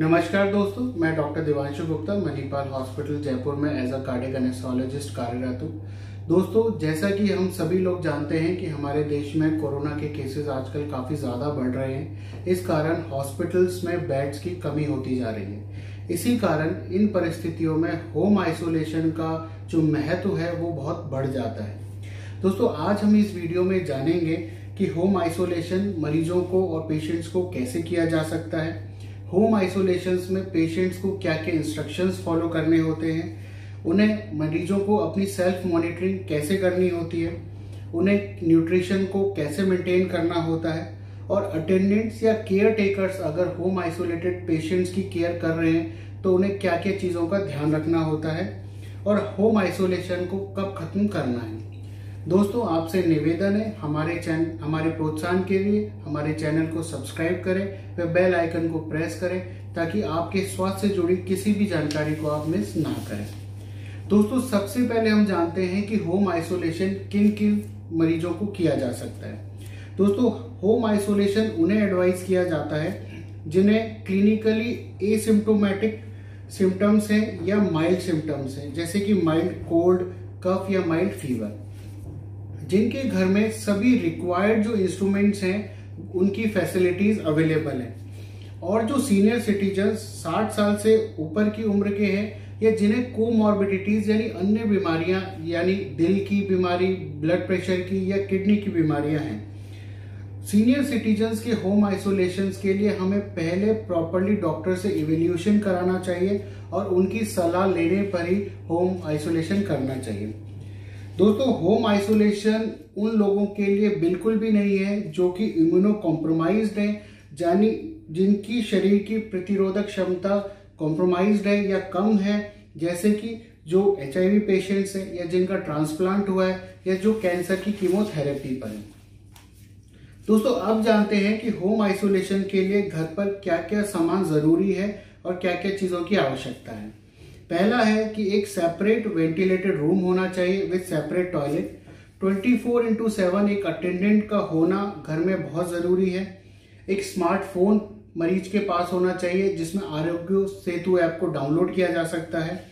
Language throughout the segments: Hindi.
नमस्कार दोस्तों, मैं डॉक्टर दिवांशु गुप्ता, मणिपाल हॉस्पिटल, जयपुर में एज अ कार्डिक एनेस्थोलॉजिस्ट कार्यरत हूँ। दोस्तों, जैसा कि हम सभी लोग जानते हैं कि हमारे देश में कोरोना के केसेस आजकल काफ़ी ज़्यादा बढ़ रहे हैं। इस कारण हॉस्पिटल्स में बेड्स की कमी होती जा रही है। इसी कारण इन परिस्थितियों में होम आइसोलेशन का जो महत्व है, वो बहुत बढ़ जाता है। दोस्तों, आज हम इस वीडियो में जानेंगे कि होम आइसोलेशन मरीजों को और पेशेंट्स को कैसे किया जा सकता है। होम आइसोलेशन में पेशेंट्स को क्या क्या इंस्ट्रक्शंस फॉलो करने होते हैं, उन्हें मरीजों को अपनी सेल्फ मॉनिटरिंग कैसे करनी होती है, उन्हें न्यूट्रिशन को कैसे मेंटेन करना होता है, और अटेंडेंट्स या केयर टेकर्स अगर होम आइसोलेटेड पेशेंट्स की केयर कर रहे हैं तो उन्हें क्या क्या चीज़ों का ध्यान रखना होता है, और होम आइसोलेशन को कब खत्म करना है। दोस्तों, आपसे निवेदन है, हमारे चैनल हमारे प्रोत्साहन के लिए हमारे चैनल को सब्सक्राइब करें व बेल आइकन को प्रेस करें ताकि आपके स्वास्थ्य से जुड़ी किसी भी जानकारी को आप मिस ना करें। दोस्तों, सबसे पहले हम जानते हैं कि होम आइसोलेशन किन किन मरीजों को किया जा सकता है। दोस्तों होम आइसोलेशन उन्हें एडवाइस किया जाता है, जिन्हें क्लिनिकली एसिम्टोमेटिक सिम्टम्स हैं या माइल्ड सिम्टम्स हैं, जैसे कि माइल्ड कोल्ड कफ या माइल्ड फीवर जिनके घर में सभी रिक्वायर्ड जो इंस्ट्रूमेंट्स हैं, उनकी फैसिलिटीज़ अवेलेबल हैं। और जो सीनियर सिटीजन 60 साल से ऊपर की उम्र के हैं, या जिन्हें कोमॉर्बिडिटीज यानी अन्य बीमारियाँ, यानी दिल की बीमारी ब्लड प्रेशर की या किडनी की बीमारियाँ हैं। सीनियर सिटीजन्स के होम आइसोलेशन के लिए हमें पहले प्रॉपरली डॉक्टर से इवेल्यूशन कराना चाहिए और उनकी सलाह लेने पर ही होम आइसोलेशन करना चाहिए। दोस्तों होम आइसोलेशन उन लोगों के लिए बिल्कुल भी नहीं है जो कि इम्यूनो कॉम्प्रोमाइज है, यानी जिनकी शरीर की प्रतिरोधक क्षमता कॉम्प्रोमाइज है या कम है, जैसे कि जो एचआईवी पेशेंट्स हैं या जिनका ट्रांसप्लांट हुआ है या जो कैंसर की कीमोथेरेपी पर है। दोस्तों अब जानते हैं कि होम आइसोलेशन के लिए घर पर क्या क्या सामान ज़रूरी है और क्या क्या चीज़ों की आवश्यकता है। पहला है कि एक सेपरेट वेंटिलेटेड रूम होना चाहिए with separate toilet 24 four into seven एक अटेंडेंट का होना घर में बहुत ज़रूरी है। एक स्मार्टफ़ोन मरीज़ के पास होना चाहिए, जिसमें आरोग्य सेतु ऐप को डाउनलोड किया जा सकता है।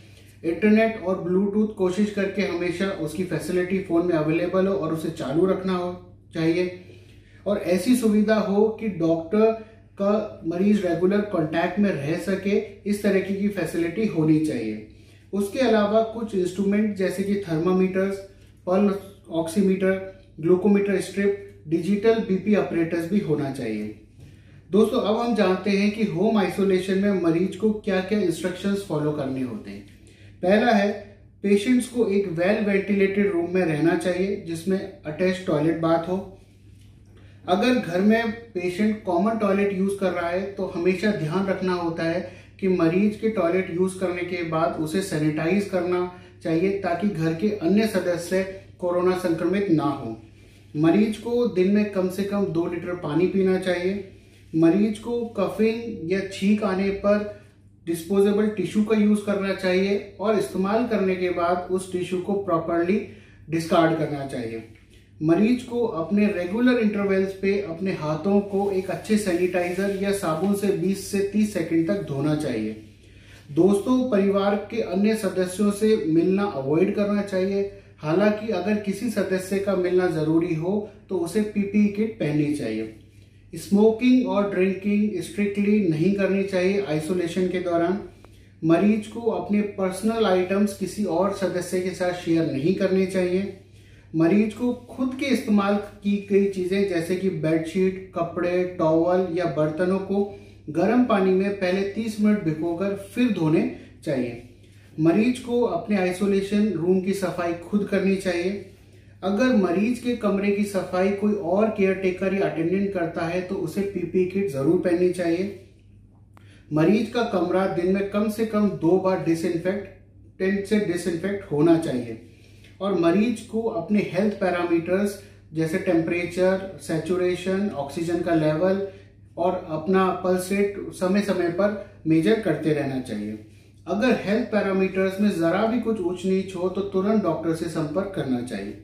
इंटरनेट और ब्लूटूथ कोशिश करके हमेशा उसकी फैसिलिटी फ़ोन में अवेलेबल हो और उसे चालू रखना हो चाहिए। और ऐसी सुविधा हो कि डॉक्टर का मरीज़ रेगुलर कांटेक्ट में रह सके, इस तरीके की फैसिलिटी होनी चाहिए। उसके अलावा कुछ इंस्ट्रूमेंट जैसे कि thermometers pulse oximeter glucometer strip digital BP operators भी होना चाहिए। दोस्तों, अब हम जानते हैं कि होम आइसोलेशन में मरीज़ को क्या क्या इंस्ट्रक्शंस फॉलो करने होते हैं। पहला है पेशेंट्स को एक वेल वेंटिलेटेड रूम में रहना चाहिए, जिसमें अटैच टॉयलेट बाथ हो। अगर घर में पेशेंट कॉमन टॉयलेट यूज़ कर रहा है तो हमेशा ध्यान रखना होता है कि मरीज़ के टॉयलेट यूज़ करने के बाद उसे सैनिटाइज करना चाहिए, ताकि घर के अन्य सदस्य कोरोना संक्रमित ना हो। मरीज़ को दिन में कम से कम दो लीटर पानी पीना चाहिए। मरीज़ को कफिंग या छींक आने पर डिस्पोजेबल टिश्यू का यूज़ करना चाहिए, और इस्तेमाल करने के बाद उस टिश्यू को प्रॉपरली डिस्कार्ड करना चाहिए। मरीज़ को अपने रेगुलर इंटरवल्स पे अपने हाथों को एक अच्छे सैनिटाइजर या साबुन से 20 से 30 सेकंड तक धोना चाहिए। दोस्तों, परिवार के अन्य सदस्यों से मिलना अवॉइड करना चाहिए। हालाँकि अगर किसी सदस्य का मिलना ज़रूरी हो तो उसे पीपी किट पहननी चाहिए। स्मोकिंग और ड्रिंकिंग स्ट्रिक्टली नहीं करनी चाहिए आइसोलेशन के दौरान। मरीज़ को अपने पर्सनल आइटम्स किसी और सदस्य के साथ शेयर नहीं करने चाहिए। मरीज़ को खुद के इस्तेमाल की गई चीज़ें, जैसे कि बेडशीट, कपड़े, टॉवल या बर्तनों को गर्म पानी में पहले 30 मिनट भिगोकर फिर धोने चाहिए। मरीज़ को अपने आइसोलेशन रूम की सफ़ाई खुद करनी चाहिए। अगर मरीज़ के कमरे की सफ़ाई कोई और केयर टेकर या अटेंडेंट करता है तो उसे पीपी किट ज़रूर पहननी चाहिए। मरीज़ का कमरा दिन में कम से कम दो बार डिसइंफेक्ट से डिसइंफेक्ट होना चाहिए। और मरीज़ को अपने हेल्थ पैरामीटर्स जैसे टेम्परेचर सेचुरेशन ऑक्सीजन का लेवल और अपना पल्स रेट समय समय पर मेजर करते रहना चाहिए। अगर हेल्थ पैरामीटर्स में जरा भी कुछ ऊंच नीच हो तो तुरंत डॉक्टर से संपर्क करना चाहिए।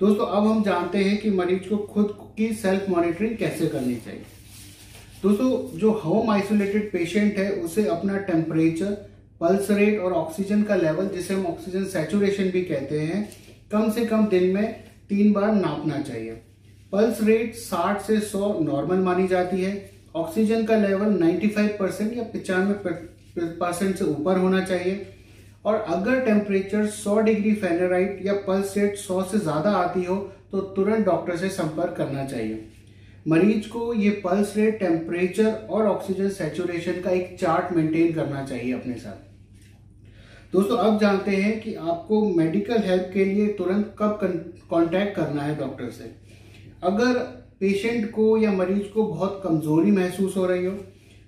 दोस्तों, अब हम जानते हैं कि मरीज़ को खुद की सेल्फ मॉनिटरिंग कैसे करनी चाहिए। दोस्तों, जो होम आइसोलेटेड पेशेंट है, उसे अपना टेम्परेचर पल्स रेट और ऑक्सीजन का लेवल जिसे हम ऑक्सीजन सेचुरेशन भी कहते हैं, कम से कम दिन में तीन बार नापना चाहिए। पल्स रेट 60 से 100 नॉर्मल मानी जाती है। ऑक्सीजन का लेवल 95 परसेंट या पिचानवे परसेंट से ऊपर होना चाहिए। और अगर टेम्परेचर 100 डिग्री फेनराइट या पल्स रेट 100 से ज़्यादा आती हो तो तुरंत डॉक्टर से संपर्क करना चाहिए। मरीज़ को ये पल्स रेट टेम्परेचर और ऑक्सीजन सेचुरेशन का एक चार्ट मेंटेन करना चाहिए अपने साथ। दोस्तों अब जानते हैं कि आपको मेडिकल हेल्प के लिए तुरंत कब कांटेक्ट करना है डॉक्टर से। अगर पेशेंट को या मरीज़ को बहुत कमज़ोरी महसूस हो रही हो,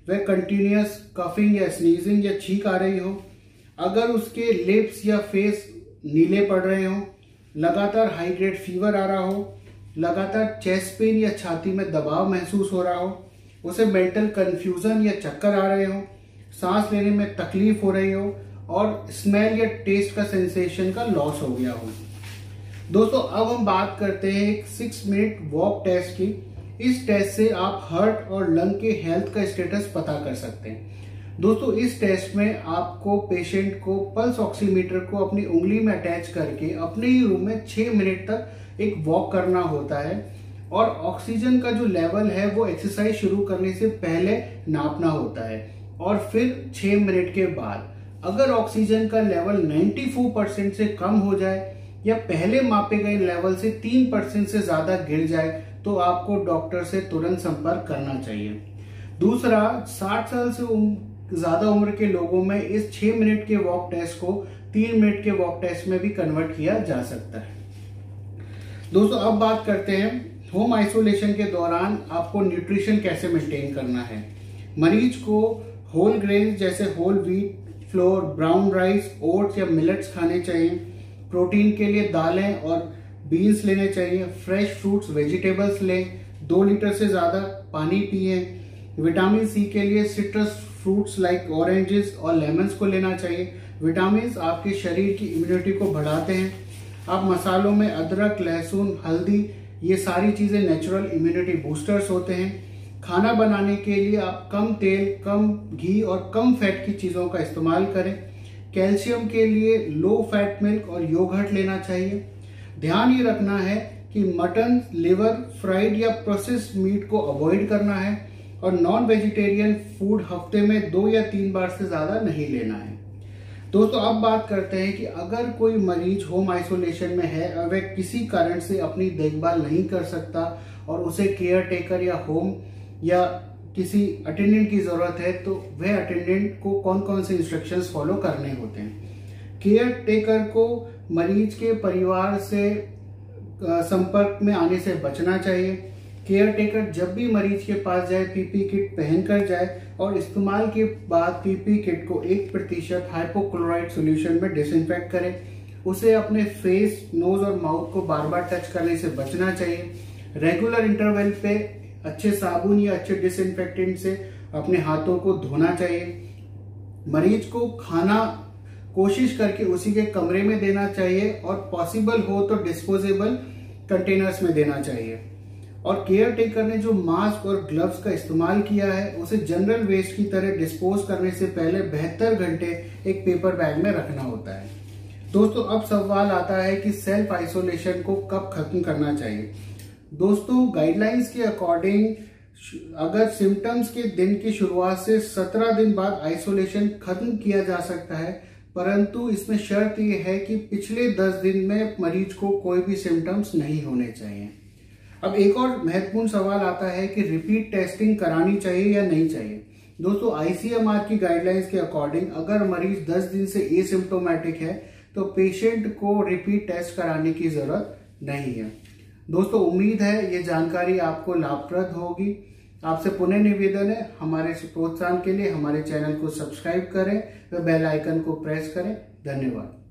वह कंटिन्यूस कफिंग या स्नीजिंग या छींक आ रही हो, अगर उसके लिप्स या फेस नीले पड़ रहे हो, लगातार ग्रेड फीवर आ रहा हो, लगातार चेस्ट पेन या छाती में दबाव महसूस हो रहा हो, उसे मेंटल कंफ्यूजन या चक्कर आ रहे हो, सांस लेने में तकलीफ़ हो रही हो और स्मेल या टेस्ट का सेंसेशन का लॉस हो गया हो दोस्तों, अब हम बात करते हैं एक सिक्स मिनट वॉक टेस्ट की। इस टेस्ट से आप हार्ट और लंग के हेल्थ का स्टेटस पता कर सकते हैं। दोस्तों, इस टेस्ट में आपको पेशेंट को पल्स ऑक्सीमीटर को अपनी उंगली में अटैच करके अपने ही रूम में छह मिनट तक एक वॉक करना होता है और ऑक्सीजन का जो लेवल है, वो एक्सरसाइज शुरू करने से पहले नापना होता है और फिर छह मिनट के बाद। अगर ऑक्सीजन का लेवल 94 परसेंट से कम हो जाए या पहले मापे गए लेवल से तीन परसेंट से ज़्यादा गिर जाए तो आपको डॉक्टर से तुरंत संपर्क करना चाहिए। दूसरा 60 साल से ज़्यादा उम्र के लोगों में इस छह मिनट के वॉक टेस्ट को तीन मिनट के वॉक टेस्ट में भी कन्वर्ट किया जा सकता है। दोस्तों, अब बात करते हैं होम आइसोलेशन के दौरान आपको न्यूट्रिशन कैसे मेंटेन करना है? मरीज़ को होल ग्रेन जैसे whole wheat flour brown rice oats या मिलेट्स खाने चाहिए। प्रोटीन के लिए दालें और बीन्स लेने चाहिए। फ्रेश फ्रूट्स वेजिटेबल्स लें। दो लीटर से ज़्यादा पानी पिए। विटामिन सी के लिए सिट्रस फ्रूट्स लाइक ऑरेंजेस और लेमन्स को लेना चाहिए। विटामिन आपके शरीर की इम्यूनिटी को बढ़ाते हैं। आप मसालों में अदरक, लहसुन, हल्दी, ये सारी चीज़ें नेचुरल इम्यूनिटी बूस्टर्स होते हैं। खाना बनाने के लिए आप कम तेल, कम घी और कम फैट की चीज़ों का इस्तेमाल करें। कैल्शियम के लिए लो फैट मिल्क और योगर्ट लेना चाहिए। ध्यान ये रखना है कि मटन लिवर फ्राइड या प्रोसेस मीट को अवॉइड करना है और नॉन वेजिटेरियन फ़ूड हफ़्ते में दो या तीन बार से ज़्यादा नहीं लेना है। दोस्तों, अब बात करते हैं कि अगर कोई मरीज़ होम आइसोलेशन में है और वह किसी कारण से अपनी देखभाल नहीं कर सकता और उसे केयर टेकर या होम या किसी अटेंडेंट की ज़रूरत है तो वह अटेंडेंट को कौन कौन से इंस्ट्रक्शंस फॉलो करने होते हैं? केयर टेकर को मरीज़ के परिवार से संपर्क में आने से बचना चाहिए। केयर टेकर जब भी मरीज़ के पास जाए पीपी किट पहनकर जाए और इस्तेमाल के बाद पीपी किट को एक प्रतिशत हाइपोक्लोराइड सोल्यूशन में डिसइंफेक्ट करें, उसे अपने फेस नोज़ और माउथ को बार बार टच करने से बचना चाहिए। रेगुलर इंटरवल पे अच्छे साबुन या अच्छे डिसइंफेक्टेंट से अपने हाथों को धोना चाहिए। मरीज़ को खाना कोशिश करके उसी के कमरे में देना चाहिए और पॉसिबल हो तो डिस्पोजेबल कंटेनर्स में देना चाहिए। और केयर टेकर ने जो मास्क और ग्लव्स का इस्तेमाल किया है, उसे जनरल वेस्ट की तरह डिस्पोज करने से पहले बेहतर घंटे एक पेपर बैग में रखना होता है। दोस्तों, अब सवाल आता है कि सेल्फ आइसोलेशन को कब खत्म करना चाहिए। दोस्तों गाइडलाइंस के अकॉर्डिंग अगर सिम्टम्स के दिन की शुरुआत से 17 दिन बाद आइसोलेशन खत्म किया जा सकता है, परंतु इसमें शर्त यह है कि पिछले 10 दिन में मरीज़ को कोई भी सिम्टम्स नहीं होने चाहिए। अब एक और महत्वपूर्ण सवाल आता है कि रिपीट टेस्टिंग करानी चाहिए या नहीं चाहिए। दोस्तों आईसीएमआर की गाइडलाइंस के अकॉर्डिंग अगर मरीज़ 10 दिन से एसिम्टोमेटिक है तो पेशेंट को रिपीट टेस्ट कराने की ज़रूरत नहीं है। दोस्तों, उम्मीद है ये जानकारी आपको लाभप्रद होगी। आपसे पुनः निवेदन है, हमारे प्रोत्साहन के लिए हमारे चैनल को सब्सक्राइब करें व बेल आइकन को प्रेस करें। धन्यवाद।